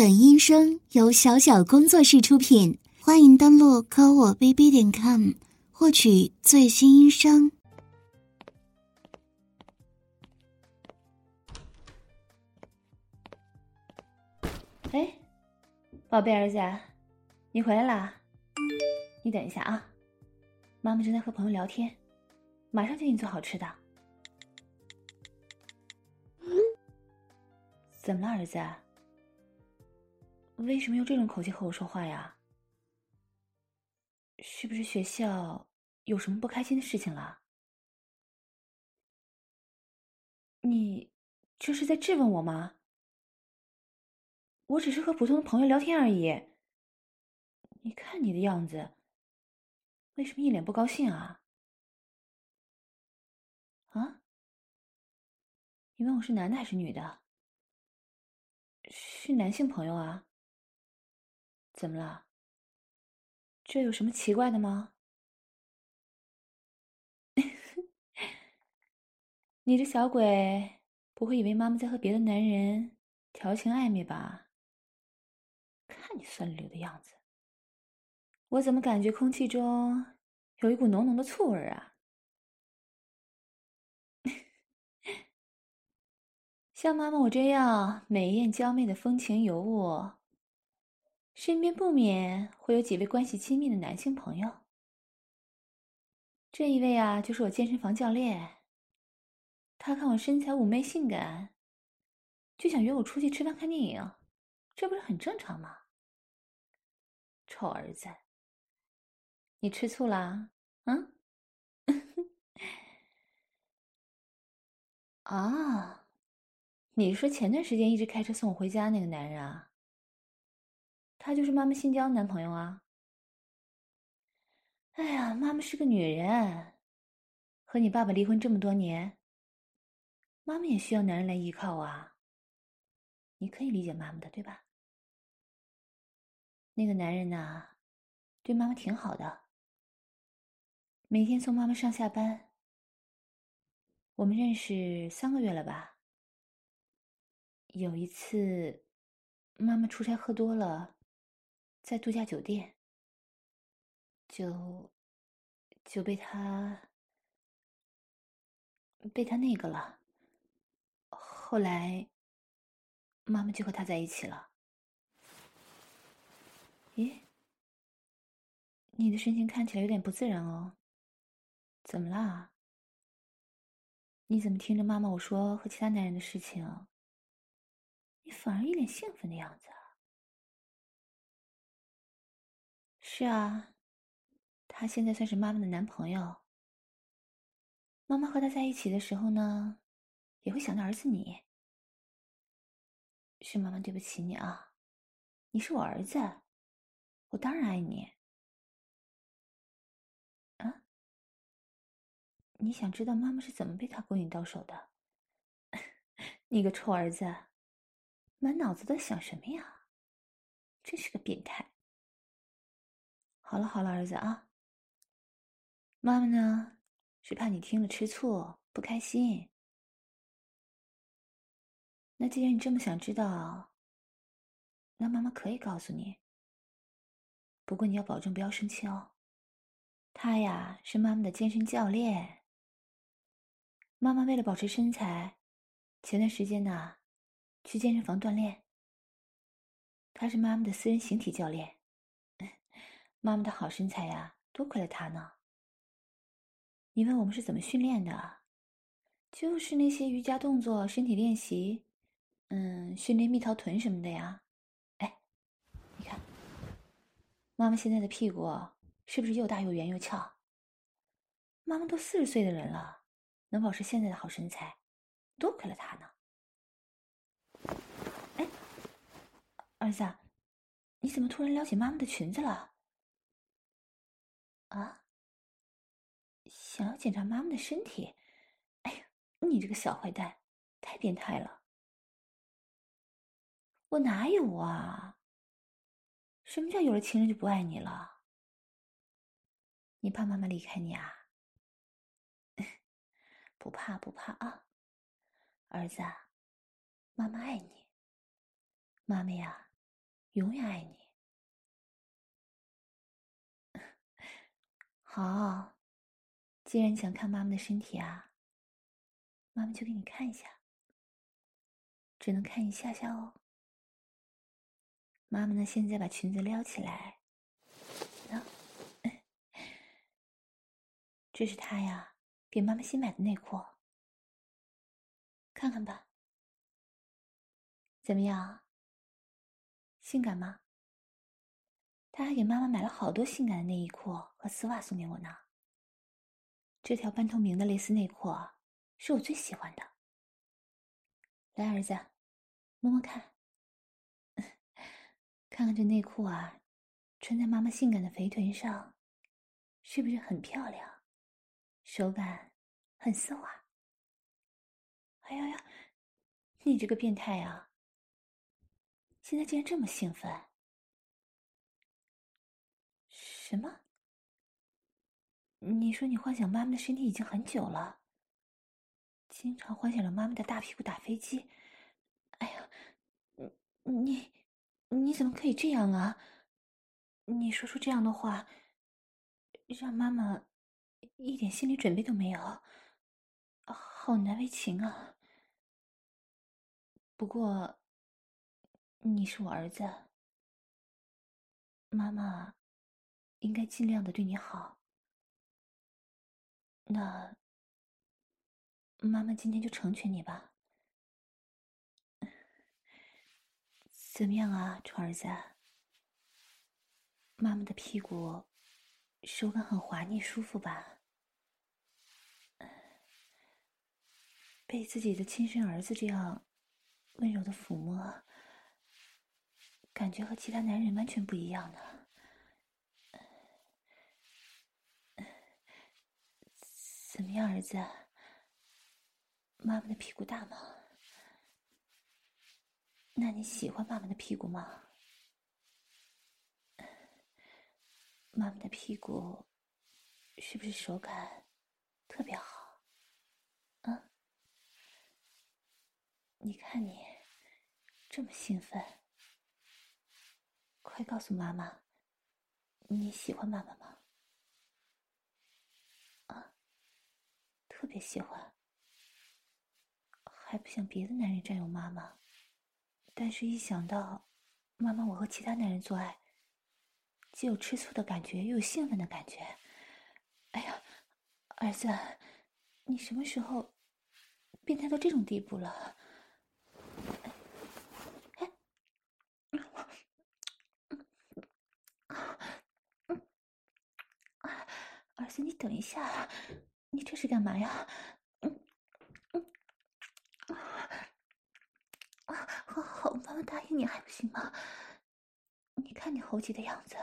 本音声由小小工作室出品，欢迎登录科我 bb 点 com 获取最新音声。哎，宝贝儿子，你回来啦？你等一下啊，妈妈正在和朋友聊天，马上就给你做好吃的。怎么了，儿子？为什么用这种口气和我说话呀？是不是学校有什么不开心的事情了？你这是在质问我吗？我只是和普通的朋友聊天而已。你看你的样子，为什么一脸不高兴啊？啊？你问我是男的还是女的？是男性朋友啊。怎么了？这有什么奇怪的吗？你这小鬼，不会以为妈妈在和别的男人调情暧昧吧？看你酸溜溜的样子，我怎么感觉空气中有一股浓浓的醋味啊？像妈妈我这样美艳娇媚的风情尤物。身边不免会有几位关系亲密的男性朋友。这一位啊，就是我健身房教练。他看我身材妩媚性感，就想约我出去吃饭看电影，这不是很正常吗？臭儿子，你吃醋啦？嗯？啊，你说前段时间一直开车送我回家那个男人啊？他就是妈妈新交的男朋友啊！哎呀，妈妈是个女人，和你爸爸离婚这么多年，妈妈也需要男人来依靠啊。你可以理解妈妈的，对吧？那个男人呐，对妈妈挺好的，每天送妈妈上下班。我们认识三个月了吧？有一次，妈妈出差喝多了。在度假酒店，就就被他被他那个了。后来，妈妈就和他在一起了。咦，你的神情看起来有点不自然哦，怎么啦？你怎么听着妈妈我说和其他男人的事情，你反而一脸兴奋的样子？是啊，他现在算是妈妈的男朋友。妈妈和他在一起的时候呢，也会想到儿子你。是妈妈对不起你啊，你是我儿子，我当然爱你。啊？你想知道妈妈是怎么被他勾引到手的？你个臭儿子，满脑子在想什么呀？真是个变态！好了好了，儿子啊。妈妈呢，是怕你听了吃醋不开心。那既然你这么想知道，那妈妈可以告诉你。不过你要保证不要生气哦。他呀是妈妈的健身教练。妈妈为了保持身材，前段时间呢，去健身房锻炼。他是妈妈的私人形体教练。妈妈的好身材呀，多亏了他呢。你问我们是怎么训练的？就是那些瑜伽动作、身体练习，嗯，训练蜜桃臀什么的呀。哎，你看，妈妈现在的屁股是不是又大又圆又翘？妈妈都四十岁的人了，能保持现在的好身材，多亏了他呢。哎，儿子，你怎么突然撩起妈妈的裙子了？啊！想要检查妈妈的身体？哎呀，你这个小坏蛋，太变态了！我哪有啊？什么叫有了情人就不爱你了？你怕妈妈离开你啊？不怕不怕啊，儿子，妈妈爱你。妈妈呀，永远爱你。好，既然你想看妈妈的身体啊，妈妈就给你看一下，只能看一下下哦。妈妈呢，现在把裙子撩起来，啊，这是他呀，给妈妈新买的内裤，看看吧，怎么样？性感吗？他还给妈妈买了好多性感的内衣裤和丝袜送给我呢。这条半透明的蕾丝内裤是我最喜欢的。来，儿子，摸摸看，看看这内裤啊，穿在妈妈性感的肥臀上，是不是很漂亮？手感很丝滑。哎呀呀，你这个变态啊！现在竟然这么兴奋？什么？你说你幻想妈妈的身体已经很久了，经常幻想着妈妈的大屁股打飞机。哎呀，你你你怎么可以这样啊？你说出这样的话，让妈妈一点心理准备都没有，好难为情啊。不过。你是我儿子，妈妈应该尽量的对你好。那妈妈今天就成全你吧。怎么样啊，臭儿子？妈妈的屁股手感很滑腻，舒服吧？被自己的亲生儿子这样温柔的抚摸。感觉和其他男人完全不一样呢。怎么样，儿子？妈妈的屁股大吗？那你喜欢妈妈的屁股吗？妈妈的屁股是不是手感特别好？啊？你看你这么兴奋。快告诉妈妈，你喜欢妈妈吗？特别喜欢，还不想别的男人占有妈妈，但是一想到妈妈我和其他男人做爱，既有吃醋的感觉，又有兴奋的感觉。哎呀，儿子，你什么时候变态到这种地步了？儿子，你等一下，你这是干嘛呀？嗯嗯啊，好，好，妈妈答应你还不行吗？你看你猴急的样子，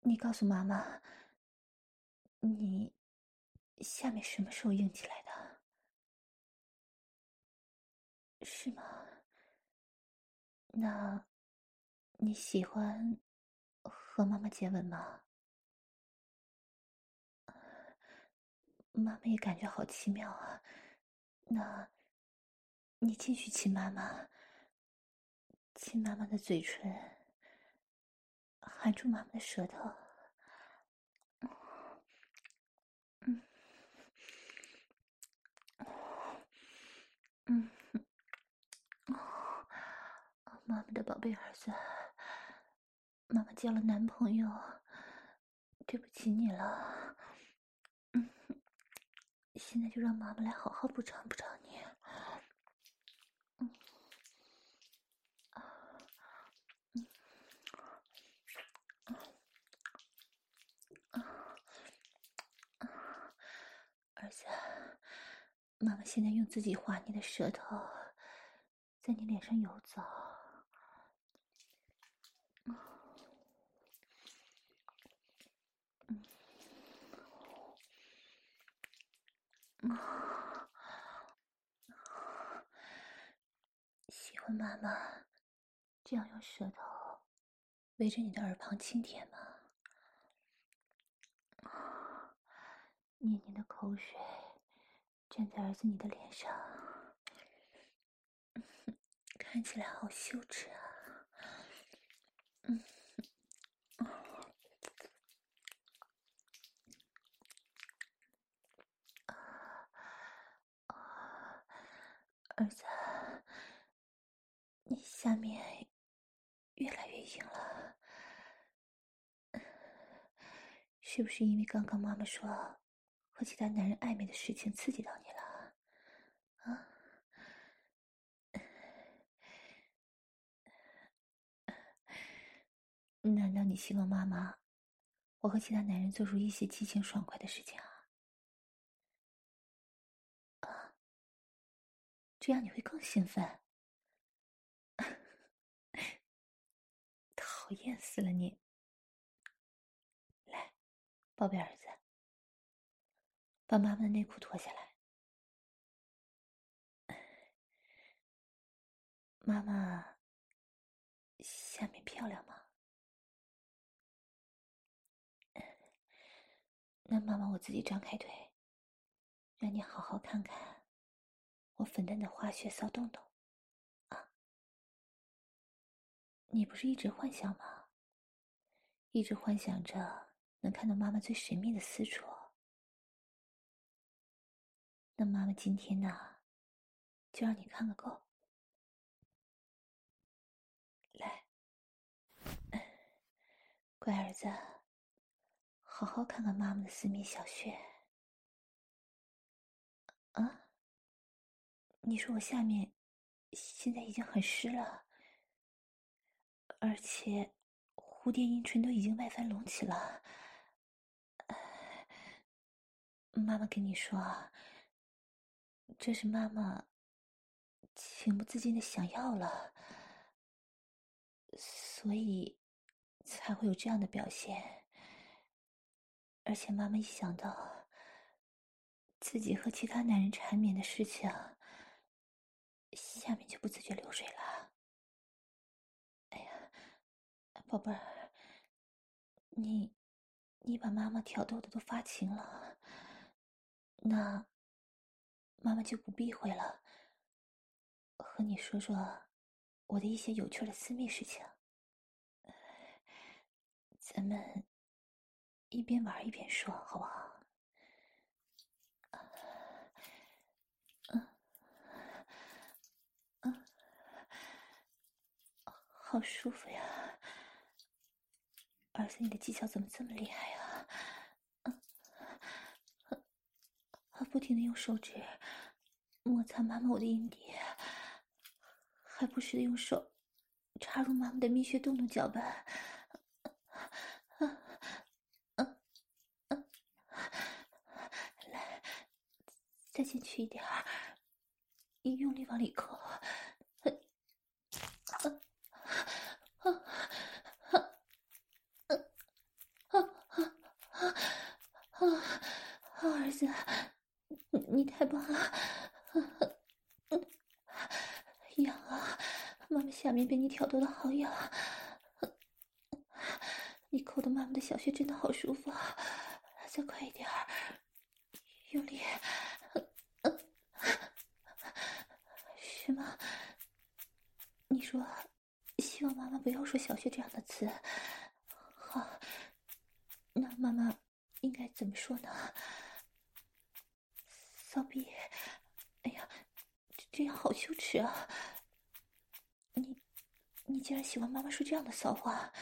你告诉妈妈，你下面什么时候硬起来的？是吗？那你喜欢和妈妈接吻吗？妈妈也感觉好奇妙啊，那，你继续亲妈妈，亲妈妈的嘴唇，含住妈妈的舌头，嗯，嗯，妈妈的宝贝儿子，妈妈交了男朋友，对不起你了。现在就让妈妈来好好补偿补偿你。嗯，啊，儿子，妈妈现在用自己滑腻的舌头在你脸上游走。喜欢妈妈这样用舌头围着你的耳旁轻舔吗？黏黏的口水沾在儿子你的脸上，看起来好羞耻啊！嗯，儿子，你下面越来越硬了，是不是因为刚刚妈妈说和其他男人暧昧的事情刺激到你了？啊？难道你希望妈妈，我和其他男人做出一些激情爽快的事情啊？这样你会更兴奋。讨厌死了你！来，宝贝儿子，把妈妈的内裤脱下来。妈妈下面漂亮吗？那妈妈，我自己张开腿，让你好好看看我粉嫩的花穴骚洞洞，啊！你不是一直幻想吗？一直幻想着能看到妈妈最神秘的私处。那妈妈今天呢，就让你看个够。来，乖儿子。好好看看妈妈的私密小穴。啊？你说我下面现在已经很湿了，而且蝴蝶阴唇都已经外翻隆起了。妈妈跟你说，这是妈妈情不自禁的想要了，所以才会有这样的表现。而且妈妈一想到自己和其他男人缠绵的事情，下面就不自觉流水了。哎呀，宝贝儿，你你把妈妈挑逗的都发情了，那妈妈就不避讳了，和你说说我的一些有趣的私密事情。咱们。一边玩一边说，好不好？嗯嗯，好舒服呀！儿子，你的技巧怎么这么厉害呀？嗯，还不停的用手指摩擦妈妈我的阴蒂，还不时的用手插入妈妈的蜜穴洞洞搅拌。再进去一点，你用力往里扣。啊啊啊啊啊啊啊！儿你太棒了！痒啊，妈妈下面被你挑逗的好痒，你扣的妈妈的小穴真的好舒服，再快一点儿，用力。什么？你说希望妈妈不要说“小穴”这样的词。好，那妈妈应该怎么说呢？骚逼！哎呀，这样好羞耻啊！你，你竟然喜欢妈妈说这样的骚话？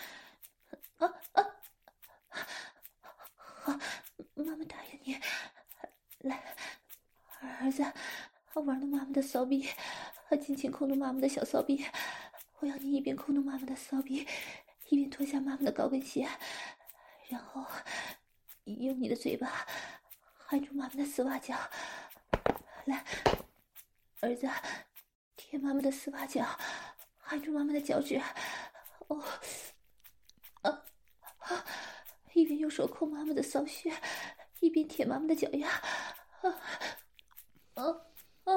啊啊！好，妈妈答应你。来，儿子，玩弄妈妈的骚逼。尽情控制妈妈的小骚逼，我要你一边控制妈妈的骚逼，一边脱下妈妈的高跟鞋，然后用你的嘴巴含住妈妈的丝袜脚。来，儿子，舔妈妈的丝袜脚，含住妈妈的脚趾。哦，啊啊！一边用手抠妈妈的骚穴，一边舔妈妈的脚丫。啊啊啊！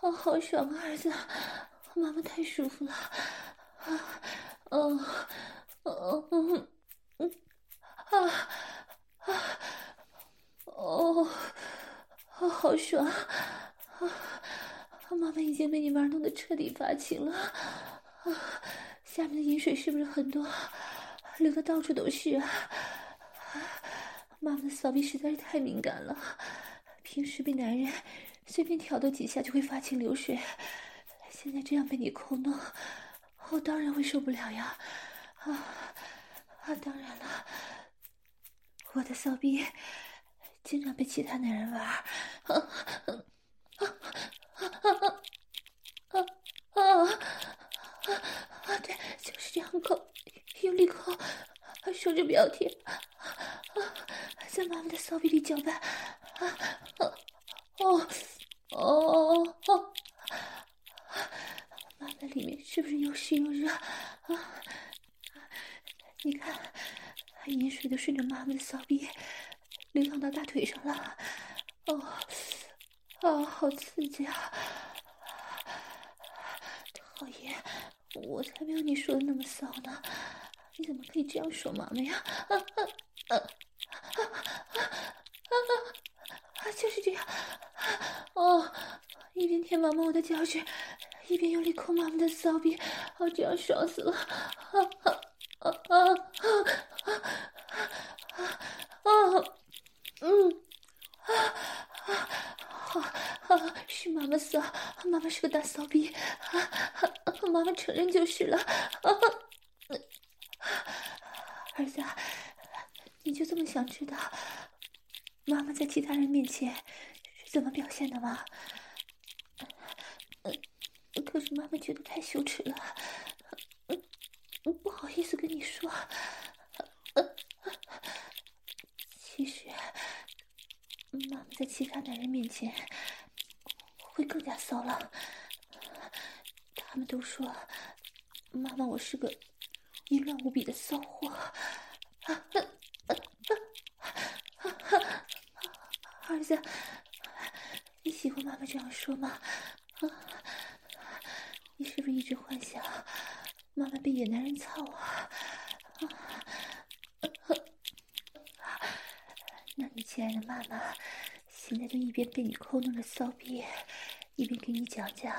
啊，好爽啊，儿子，妈妈太舒服了，啊，哦，哦，嗯，嗯，啊，啊，哦，好爽，啊，妈妈已经被你玩弄的彻底发情了，啊，下面的饮水是不是很多，流的到处都是啊？妈妈的骚逼实在是太敏感了，平时被男人随便挑逗几下就会发情流水，现在这样被你抠弄，我当然会受不了呀！啊啊，当然了，我的骚逼经常被其他男人玩，啊啊啊啊啊啊啊！对，就是这样抠，用力抠，手就不要停，在妈妈的骚逼里搅拌，啊啊哦哦哦哦！妈妈里面是不是又湿又热啊？你看，饮水都顺着妈妈的骚逼流淌到大腿上了，哦，啊，好刺激啊！讨厌，我才没有你说的那么骚呢！你怎么可以这样说妈妈呀？啊啊啊啊啊啊！就是这样，哦，一边舔妈妈我的脚趾，一边用力抠妈妈的骚逼，哦，这样爽死了！啊啊！啊啊啊啊啊啊！嗯啊啊啊！是妈妈骚，妈妈是个大骚逼，啊妈妈承认就是了。儿子，你就这么想知道妈妈在其他人面前是怎么表现的吗？可是妈妈觉得太羞耻了。不好意思跟你说，其实妈妈在其他男人面前会更加骚浪。他们都说妈妈我是个淫乱无比的骚货。儿子，你喜欢妈妈这样说吗？你是不是一直幻想？妈妈被野男人操啊！那你亲爱的妈妈，现在就一边被你抠弄着骚逼，一边给你讲讲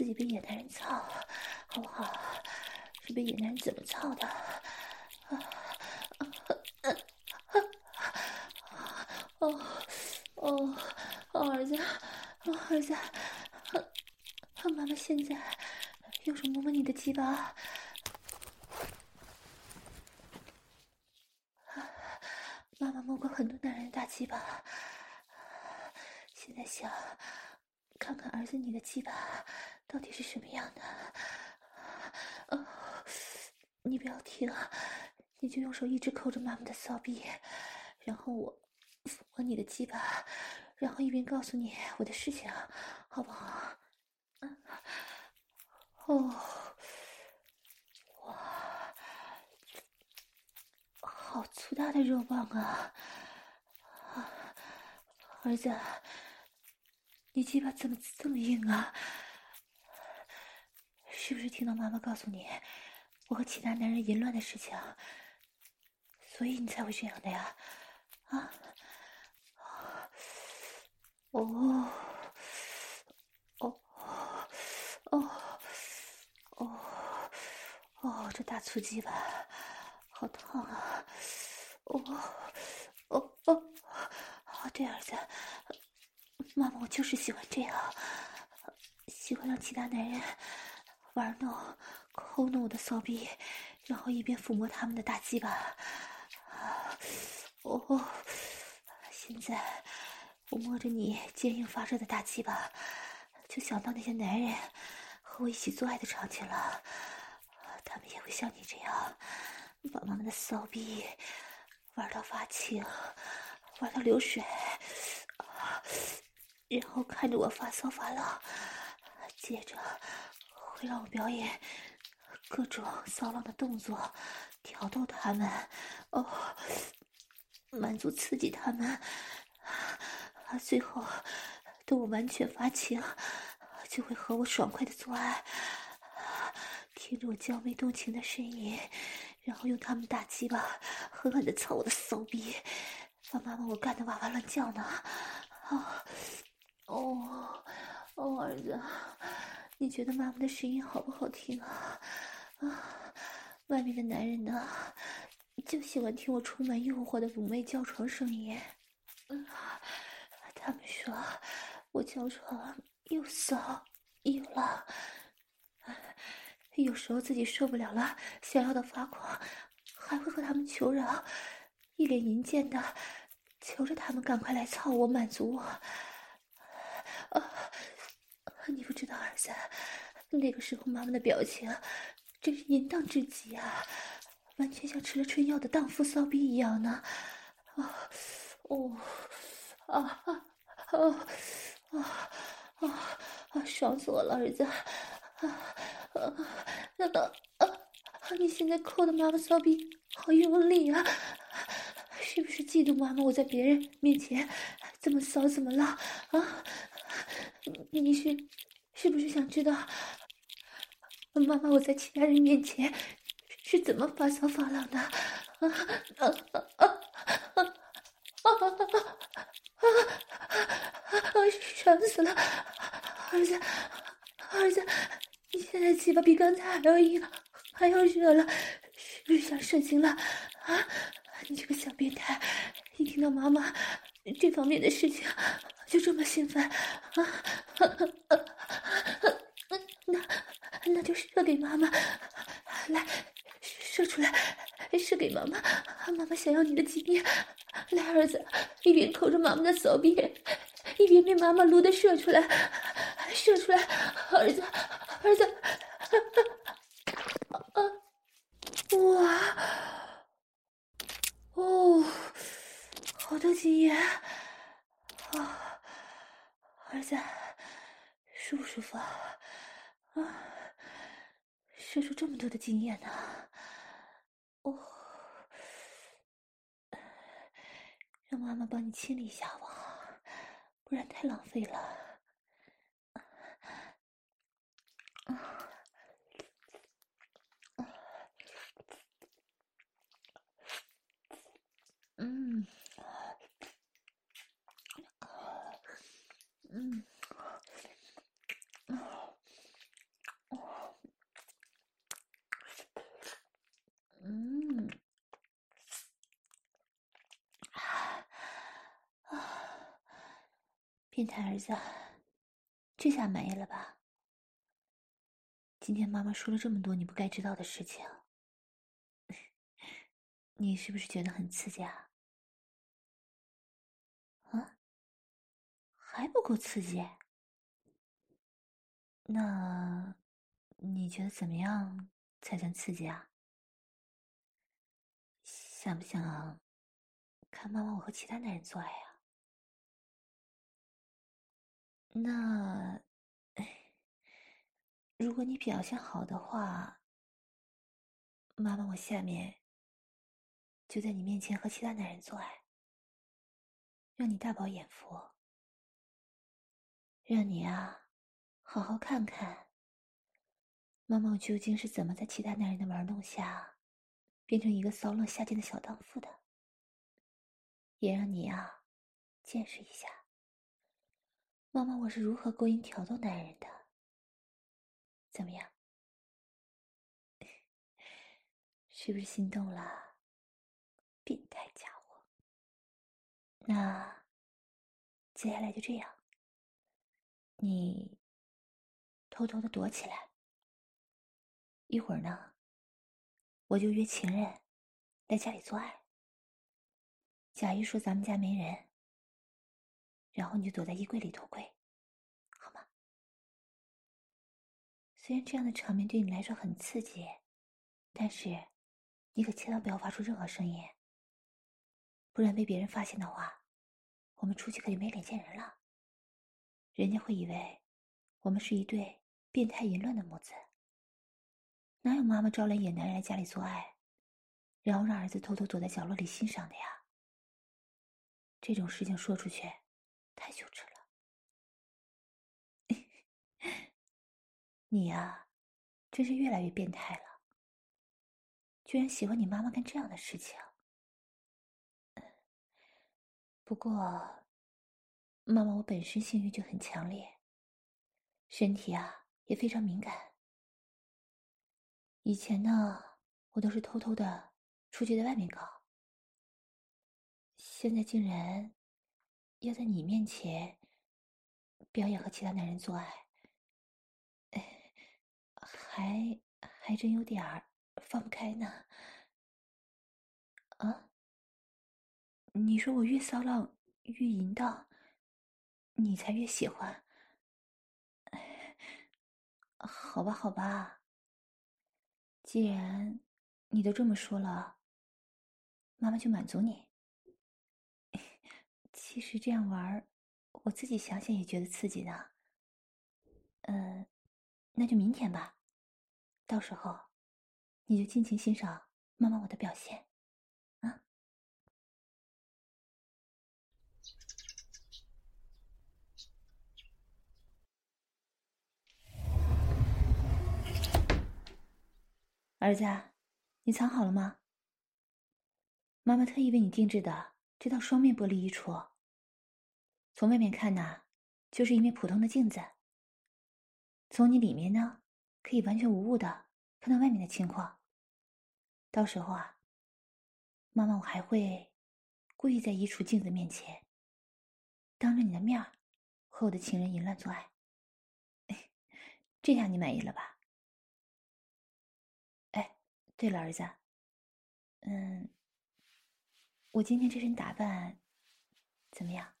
自己被野男人操，好不好？是被野男人怎么操的？哦哦哦，儿子，儿子，妈妈现在。用手摸摸你的鸡巴，妈妈摸过很多男人的大鸡巴，现在想看看儿子你的鸡巴到底是什么样的。你不要停，你就用手一直扣着妈妈的骚逼，然后我抚摸你的鸡巴，然后一边告诉你我的事情，好不好？嗯。哦，哇，好粗大的肉棒啊！儿子，你鸡巴怎么这么硬啊？是不是听到妈妈告诉你我和其他男人淫乱的事情，所以你才会这样的呀？啊？哦，哦，哦。哦，哦，这大粗鸡巴，好烫啊！哦，哦哦，好，对儿子，妈妈，我就是喜欢这样，喜欢让其他男人玩弄、抠弄我的骚逼，然后一边抚摸他们的大鸡巴。哦，现在我摸着你坚硬发热的大鸡巴，就想到那些男人。和我一起做爱的场景了，他们也会像你这样，把妈妈的骚逼玩到发情，玩到流水，然后看着我发骚发浪，接着会让我表演各种骚浪的动作，挑逗他们，哦，满足刺激他们，啊，最后等我完全发情。就会和我爽快的做爱，听着我娇媚动情的声音，然后用他们大鸡巴狠狠的操我的骚逼，把妈妈我干的哇哇乱叫呢。啊，哦，哦，儿子，你觉得妈妈的声音好不好听啊？啊，外面的男人呢，就喜欢听我充满诱惑的妩媚叫床声音。嗯，他们说我叫床又骚又浪，有时候自己受不了了，想要的发狂，还会和他们求饶，一脸淫贱的求着他们赶快来操我，满足我。啊，你不知道，儿子，那个时候妈妈的表情真是淫荡至极啊，完全像吃了春药的荡妇骚逼一样呢。啊，哦，啊啊啊啊啊啊！爽死我了，儿子！啊啊，那个啊，你现在扣的妈妈骚逼好用力啊！是不是嫉妒妈妈我在别人面前怎么骚怎么浪啊？你是是不是想知道妈妈我在其他人面前是怎么发骚发浪的？啊啊啊啊啊啊啊啊！爽死了，儿子，儿子，你现在鸡巴比刚才还要硬，还要热了，是不是想射精了？啊，你这个小变态，一听到妈妈这方面的事情。就这么兴奋啊！那那就射给妈妈，来射出来，射给妈妈。妈妈想要你的精液，来儿子，一边抠着妈妈的手臂，一边被妈妈撸的射出来，射出来，儿子，儿子，啊！哇！哦，好多精液啊！儿子，舒不舒服啊？啊，射出这么多的精液呢！哦，让妈妈帮你清理一下吧，不然太浪费了。嗯，嗯，变态儿子，这下满意了吧？今天妈妈说了这么多你不该知道的事情，你是不是觉得很刺激啊？还不够刺激？那你觉得怎么样才算刺激啊？想不想看妈妈我和其他男人做爱呀？那如果你表现好的话，妈妈我下面就在你面前和其他男人做爱，让你大饱眼福。让你啊，好好看看，妈妈我究竟是怎么在其他男人的玩弄下，变成一个骚浪下贱的小荡妇的。也让你啊，见识一下，妈妈我是如何勾引挑逗男人的。怎么样？是不是心动了？变态家伙！那接下来就这样。你偷偷的躲起来，一会儿呢，我就约情人来家里做爱，假意说咱们家没人，然后你就躲在衣柜里偷窥，好吗？虽然这样的场面对你来说很刺激，但是你可千万不要发出任何声音，不然被别人发现的话，我们出去可就没脸见人了。人家会以为我们是一对变态淫乱的母子。哪有妈妈招来野男人来家里做爱，然后让儿子偷偷躲在角落里欣赏的呀？这种事情说出去，太羞耻了。你呀，真是越来越变态了，居然喜欢你妈妈干这样的事情。不过。妈妈，我本身性欲就很强烈，身体啊也非常敏感。以前呢，我都是偷偷的出去在外面搞，现在竟然要在你面前表演和其他男人做爱，还还真有点儿放不开呢。啊？你说我越骚浪越淫荡，你才越喜欢？好吧，好吧。既然你都这么说了，妈妈就满足你。其实这样玩，我自己想想也觉得刺激呢。嗯，那就明天吧，到时候你就尽情欣赏妈妈我的表现。儿子，你藏好了吗？妈妈特意为你定制的这套双面玻璃衣橱，从外面看呢，就是一面普通的镜子。从你里面呢，可以完全无误的看到外面的情况。到时候啊，妈妈我还会故意在一处镜子面前，当着你的面和我的情人淫乱做爱。这下你满意了吧？哎对了，儿子，嗯，我今天这身打扮怎么样？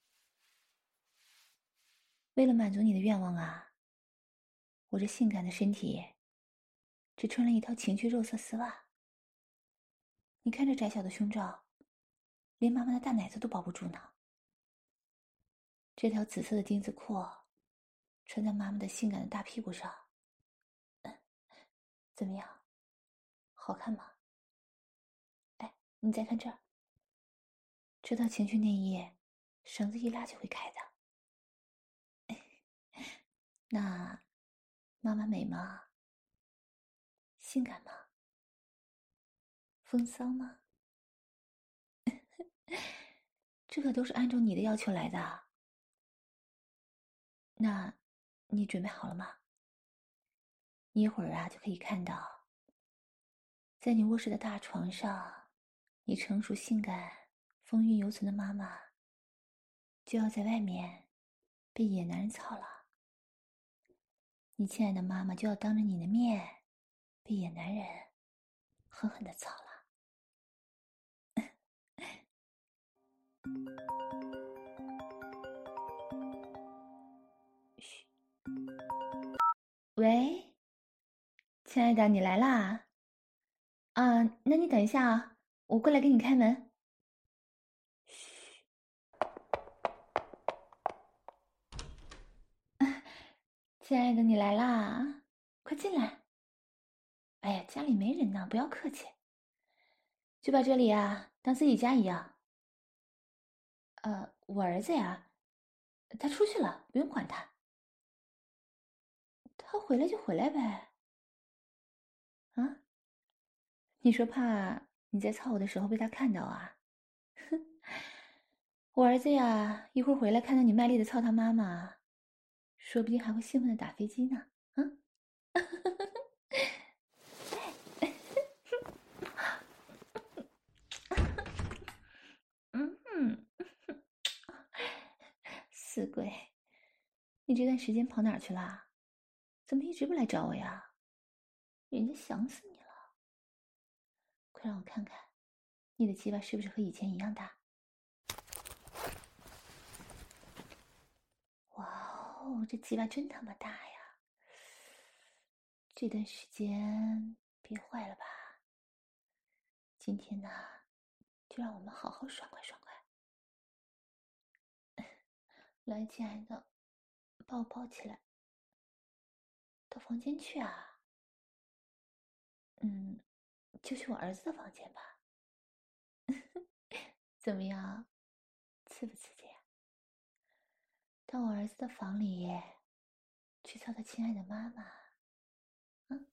为了满足你的愿望啊，我这性感的身体只穿了一套情趣肉色丝袜。你看这窄小的胸罩，连妈妈的大奶子都包不住呢。这条紫色的丁字裤穿在妈妈的性感的大屁股上，怎么样？好看吗？哎，你再看这儿，这套情趣内衣，绳子一拉就会开的。那妈妈美吗？性感吗？风骚吗？这可都是按照你的要求来的。那，你准备好了吗？一会儿啊，就可以看到。在你卧室的大床上，你成熟、性感、风韵犹存的妈妈，就要在外面被野男人操了。你亲爱的妈妈就要当着你的面被野男人狠狠的操了。嘘，喂，亲爱的，你来啦。啊，那你等一下啊，我过来给你开门。亲爱的，你来啦，快进来。哎呀，家里没人呢，不要客气，就把这里啊当自己家一样。呃，我儿子呀，他出去了，不用管他。他回来就回来呗。啊？你说怕你在操我的时候被他看到啊？哼，我儿子呀，一会儿回来看到你卖力的操他妈妈，说不定还会兴奋的打飞机呢。嗯，嗯，死鬼，你这段时间跑哪儿去了？怎么一直不来找我呀？人家想死你了。快让我看看，你的鸡巴是不是和以前一样大？哇哦，这鸡巴真他妈大呀！这段时间憋坏了吧？今天呢，就让我们好好爽快爽快。来，亲爱的，把我抱起来，到房间去啊。嗯。就去我儿子的房间吧，怎么样，刺不刺激？到我儿子的房里去操他亲爱的妈妈，嗯？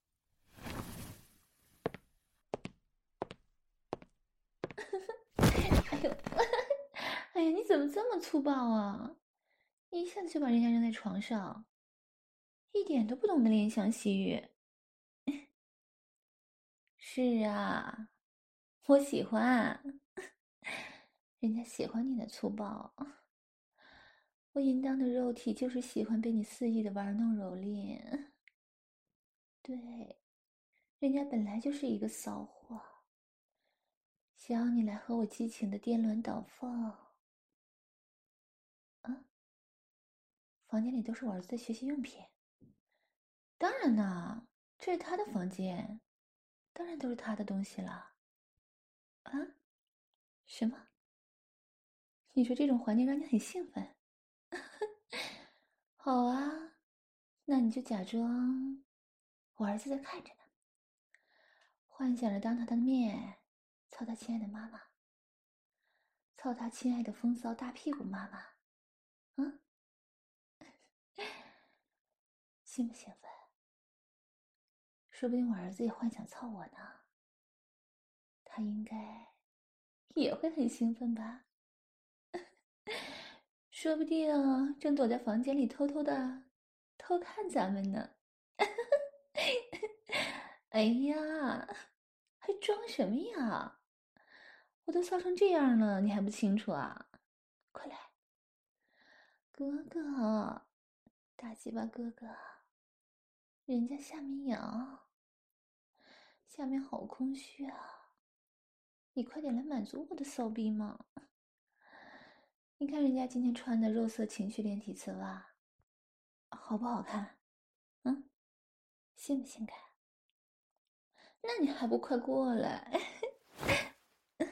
哎呦，哎呀，你怎么这么粗暴啊？一下子就把人家扔在床上，一点都不懂得怜香惜玉。是啊，我喜欢，人家喜欢你的粗暴。我淫荡的肉体就是喜欢被你肆意的玩弄蹂躏。对，人家本来就是一个骚货，想要你来和我激情的颠鸾倒凤。啊，房间里都是我儿子的学习用品。当然啦，这是他的房间，当然都是他的东西了。啊？什么？你说这种环境让你很兴奋？好啊，那你就假装我儿子在看着呢，幻想着当他的面操他亲爱的妈妈，操他亲爱的风骚大屁股妈妈，嗯，兴不兴奋？说不定我儿子也幻想操我呢，他应该也会很兴奋吧。说不定正躲在房间里偷偷的偷看咱们呢。哎呀，还装什么呀？我都骚成这样了，你还不清楚啊？快来，哥哥，大鸡巴哥哥，人家下面痒，下面好空虚啊！你快点来满足我的骚逼嘛！你看人家今天穿的肉色情趣连体丝袜，好不好看？嗯，性不性感？那你还不快过来？嗯，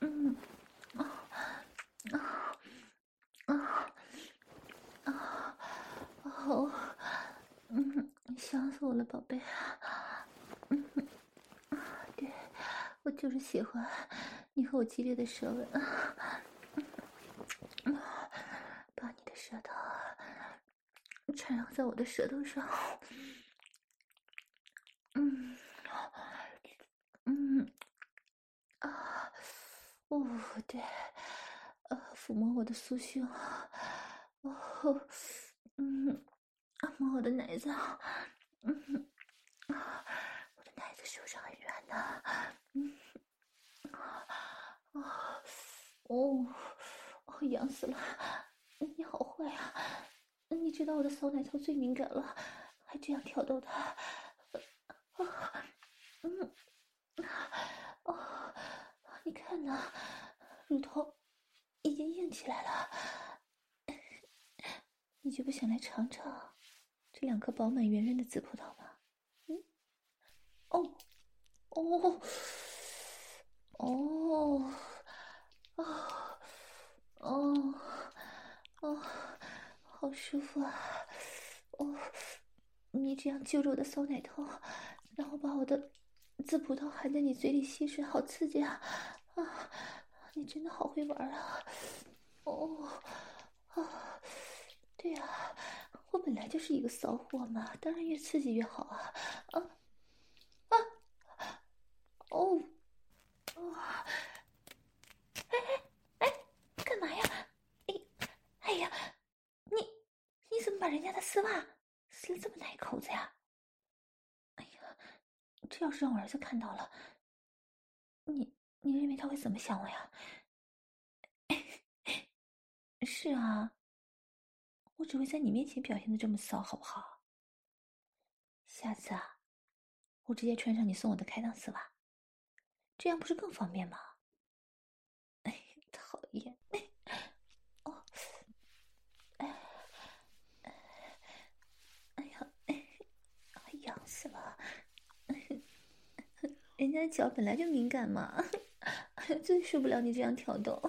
嗯，啊，啊，啊，啊，好，嗯，想死我了，宝贝。我就是喜欢你和我激烈的舌吻，把你的舌头缠绕在我的舌头上，嗯，嗯，啊，哦，对，呃，抚摸我的酥胸，哦，嗯，按摩我的奶子，嗯，啊，是不是很软呢？嗯。啊，哦，哦，痒死了！你好坏啊！你知道我的骚奶头最敏感了，还这样挑逗它。啊，嗯，哦，你看呐，乳头已经硬起来了。你就不想来尝尝这两颗饱满圆润的紫葡萄吗？哦，哦。哦，哦，哦，哦，好舒服啊！哦，你这样揪着我的骚奶头，然后把我的紫葡萄含在你嘴里吸水，好刺激啊！啊，你真的好会玩啊！哦，啊，对呀，我本来就是一个骚货嘛，当然越刺激越好！啊，啊，哦。哇！哎哎哎，干嘛呀？哎哎呀，你你怎么把人家的丝袜撕了这么大一口子呀？哎呀，这要是让我儿子看到了，你你认为他会怎么想我呀？是啊，我只会在你面前表现的这么骚，好不好？下次啊，我直接穿上你送我的开裆丝袜。这样不是更方便吗？哎，讨厌！哦，哎，哎呀，哎，痒死了！人家脚本来就敏感嘛，最受不了你这样挑逗。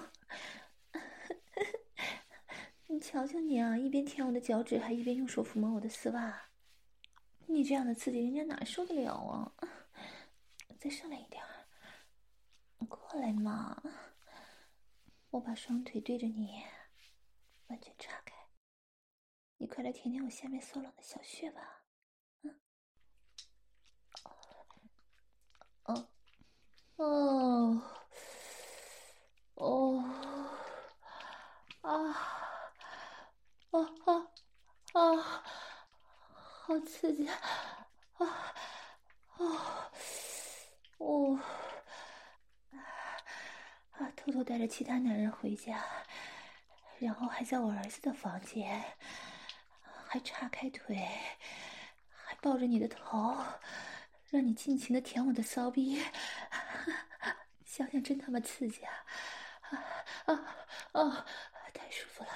你瞧瞧你啊，一边舔我的脚趾，还一边用手抚摸我的丝袜，你这样的刺激，人家哪受得了啊？再上来一点。过来嘛，我把双腿对着你，完全岔开。你快来舔舔我下面骚冷的小穴吧，嗯，哦，哦，哦，啊，啊啊啊，好刺激！啊啊哦啊！偷偷带着其他男人回家，然后还在我儿子的房间，还叉开腿，还抱着你的头，让你尽情的舔我的骚逼，想想真他妈刺激啊！啊啊啊！太舒服了，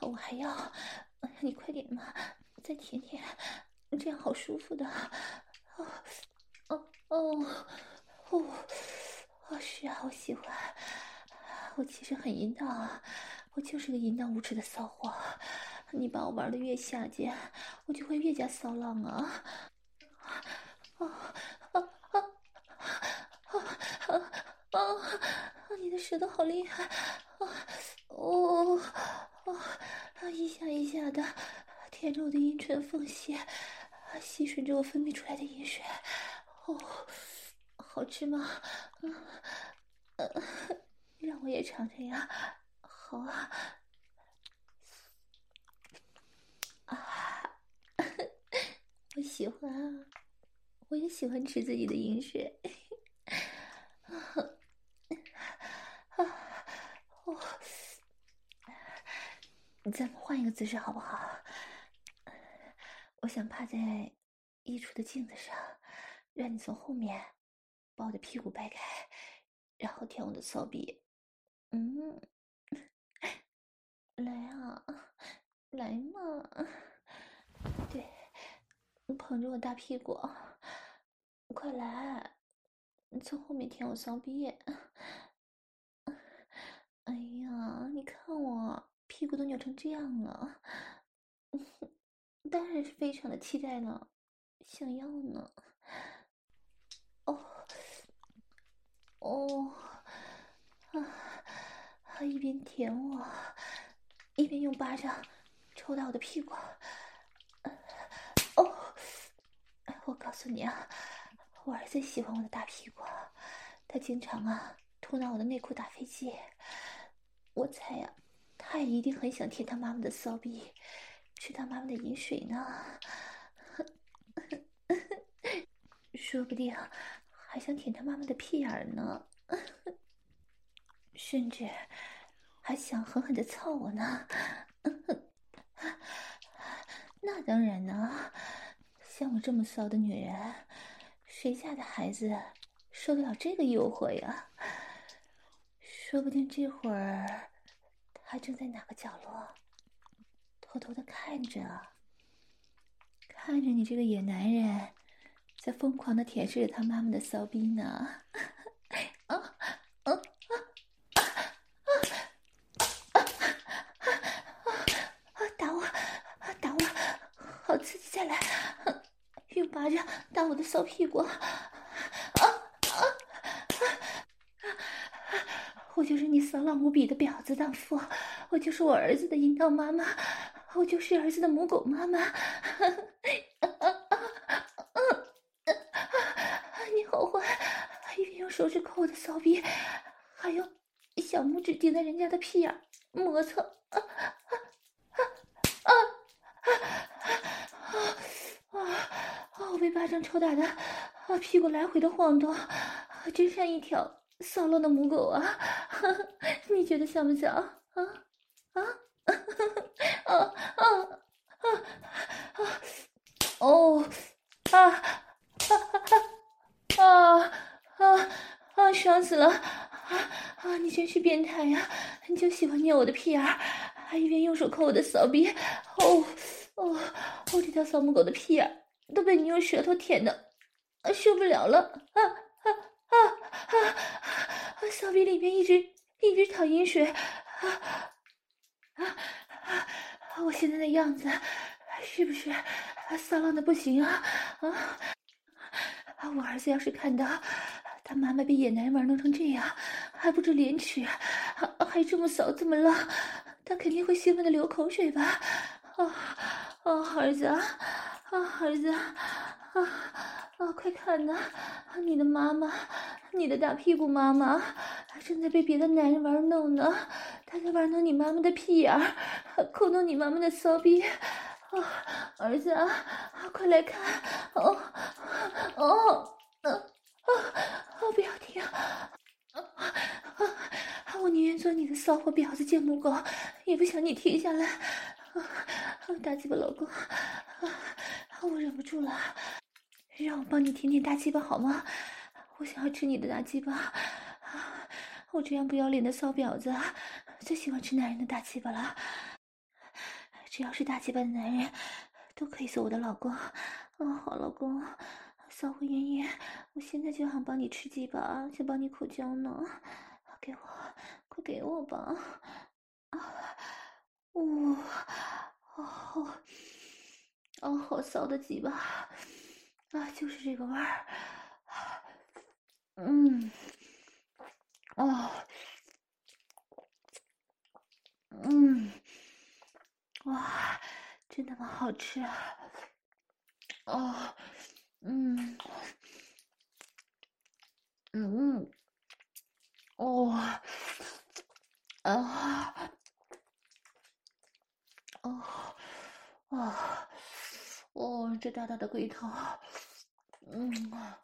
我还要，你快点嘛，再舔舔，这样好舒服的。哦哦哦哦，是啊，我喜欢。我其实很淫荡啊，我就是个淫荡无耻的骚货。你把我玩的越下贱，我就会越加骚浪！啊啊啊啊啊啊！你的好厉害啊！哦哦啊！一下一下的舔着我的阴唇缝隙，吸吮着我分泌出来的饮水。哦，好吃吗？嗯，让我也尝尝呀。好啊。啊，我喜欢啊，我也喜欢吃自己的饮水。啊啊！哦，咱们换一个姿势好不好？我想趴在衣橱的镜子上，让你从后面把我的屁股掰开，然后舔我的骚逼。嗯，来啊，来嘛！对，捧着我大屁股，快来，你从后面舔我骚逼。哎呀，你看我屁股都扭成这样了，当然是非常的期待了，想要呢。哦，哦，啊，一边舔我，一边用巴掌抽打我的屁股。哦，我告诉你啊，我儿子喜欢我的大屁股，他经常啊偷拿我的内裤打飞机。我猜呀，他也一定很想舔他妈妈的骚逼，吃他妈妈的饮水呢。说不定还想舔他妈妈的屁眼呢，甚至还想狠狠的操我呢。那当然呢，像我这么骚的女人，谁家的孩子受得了这个诱惑呀？说不定这会儿，他正在哪个角落偷偷的看着，看着你这个野男人，在疯狂的舔舐着他妈妈的骚逼呢。啊啊啊啊啊啊！打我，打我，好刺激！再来，用巴掌打我的骚屁股。我就是你骚浪无比的婊子荡妇，我就是我儿子的淫荡妈妈，我就是儿子的母狗妈妈。啊啊啊啊你好坏，一边用手指抠我的骚逼，还用小拇指顶在人家的屁眼摩蹭。啊啊啊啊啊啊！我被巴掌抽打的，啊屁股来回的晃动，真像一条。骚浪的母狗啊，你觉得像不像啊啊啊啊啊啊啊哦啊啊啊啊啊啊爽死了啊啊！你真是变态呀！你就喜欢捏我的屁眼，还一边用手抠我的骚逼。哦哦哦！这条骚母狗的屁眼都被你用舌头舔的，受不了了啊！骚逼里面一直一直淌饮水，啊啊啊！我现在的样子是不是骚浪的不行啊？啊啊！我儿子要是看到他妈妈被野男人玩弄成这样，还不知廉耻，还还这么骚这么浪，他肯定会兴奋的流口水吧？啊啊！儿子啊，儿子啊啊！快看呐，你的妈妈！你的大屁股妈妈正在被别的男人玩弄呢，他在玩弄你妈妈的屁眼儿，抠弄你妈妈的骚逼。啊，儿子啊，快来看！哦，哦，啊啊！不要停！啊啊！我宁愿做你的骚货婊子贱母狗，也不想你停下来。啊，大鸡巴老公，啊，我忍不住了，让我帮你舔舔大鸡巴好吗？我想要吃你的大鸡巴。我这样不要脸的骚婊子，最喜欢吃男人的大鸡巴了。只要是大鸡巴的男人，都可以做我的老公。啊，好老公，骚货妍妍，我现在就想帮你吃鸡巴，想帮你口交呢。给我，快给我吧！啊，哇，哦，哦，好骚的鸡巴，啊，就是这个味儿。嗯，哦，嗯。哇，真他妈好吃啊！哦，嗯，嗯，哦，啊，哦，哦，哦，这大大的龟头，嗯，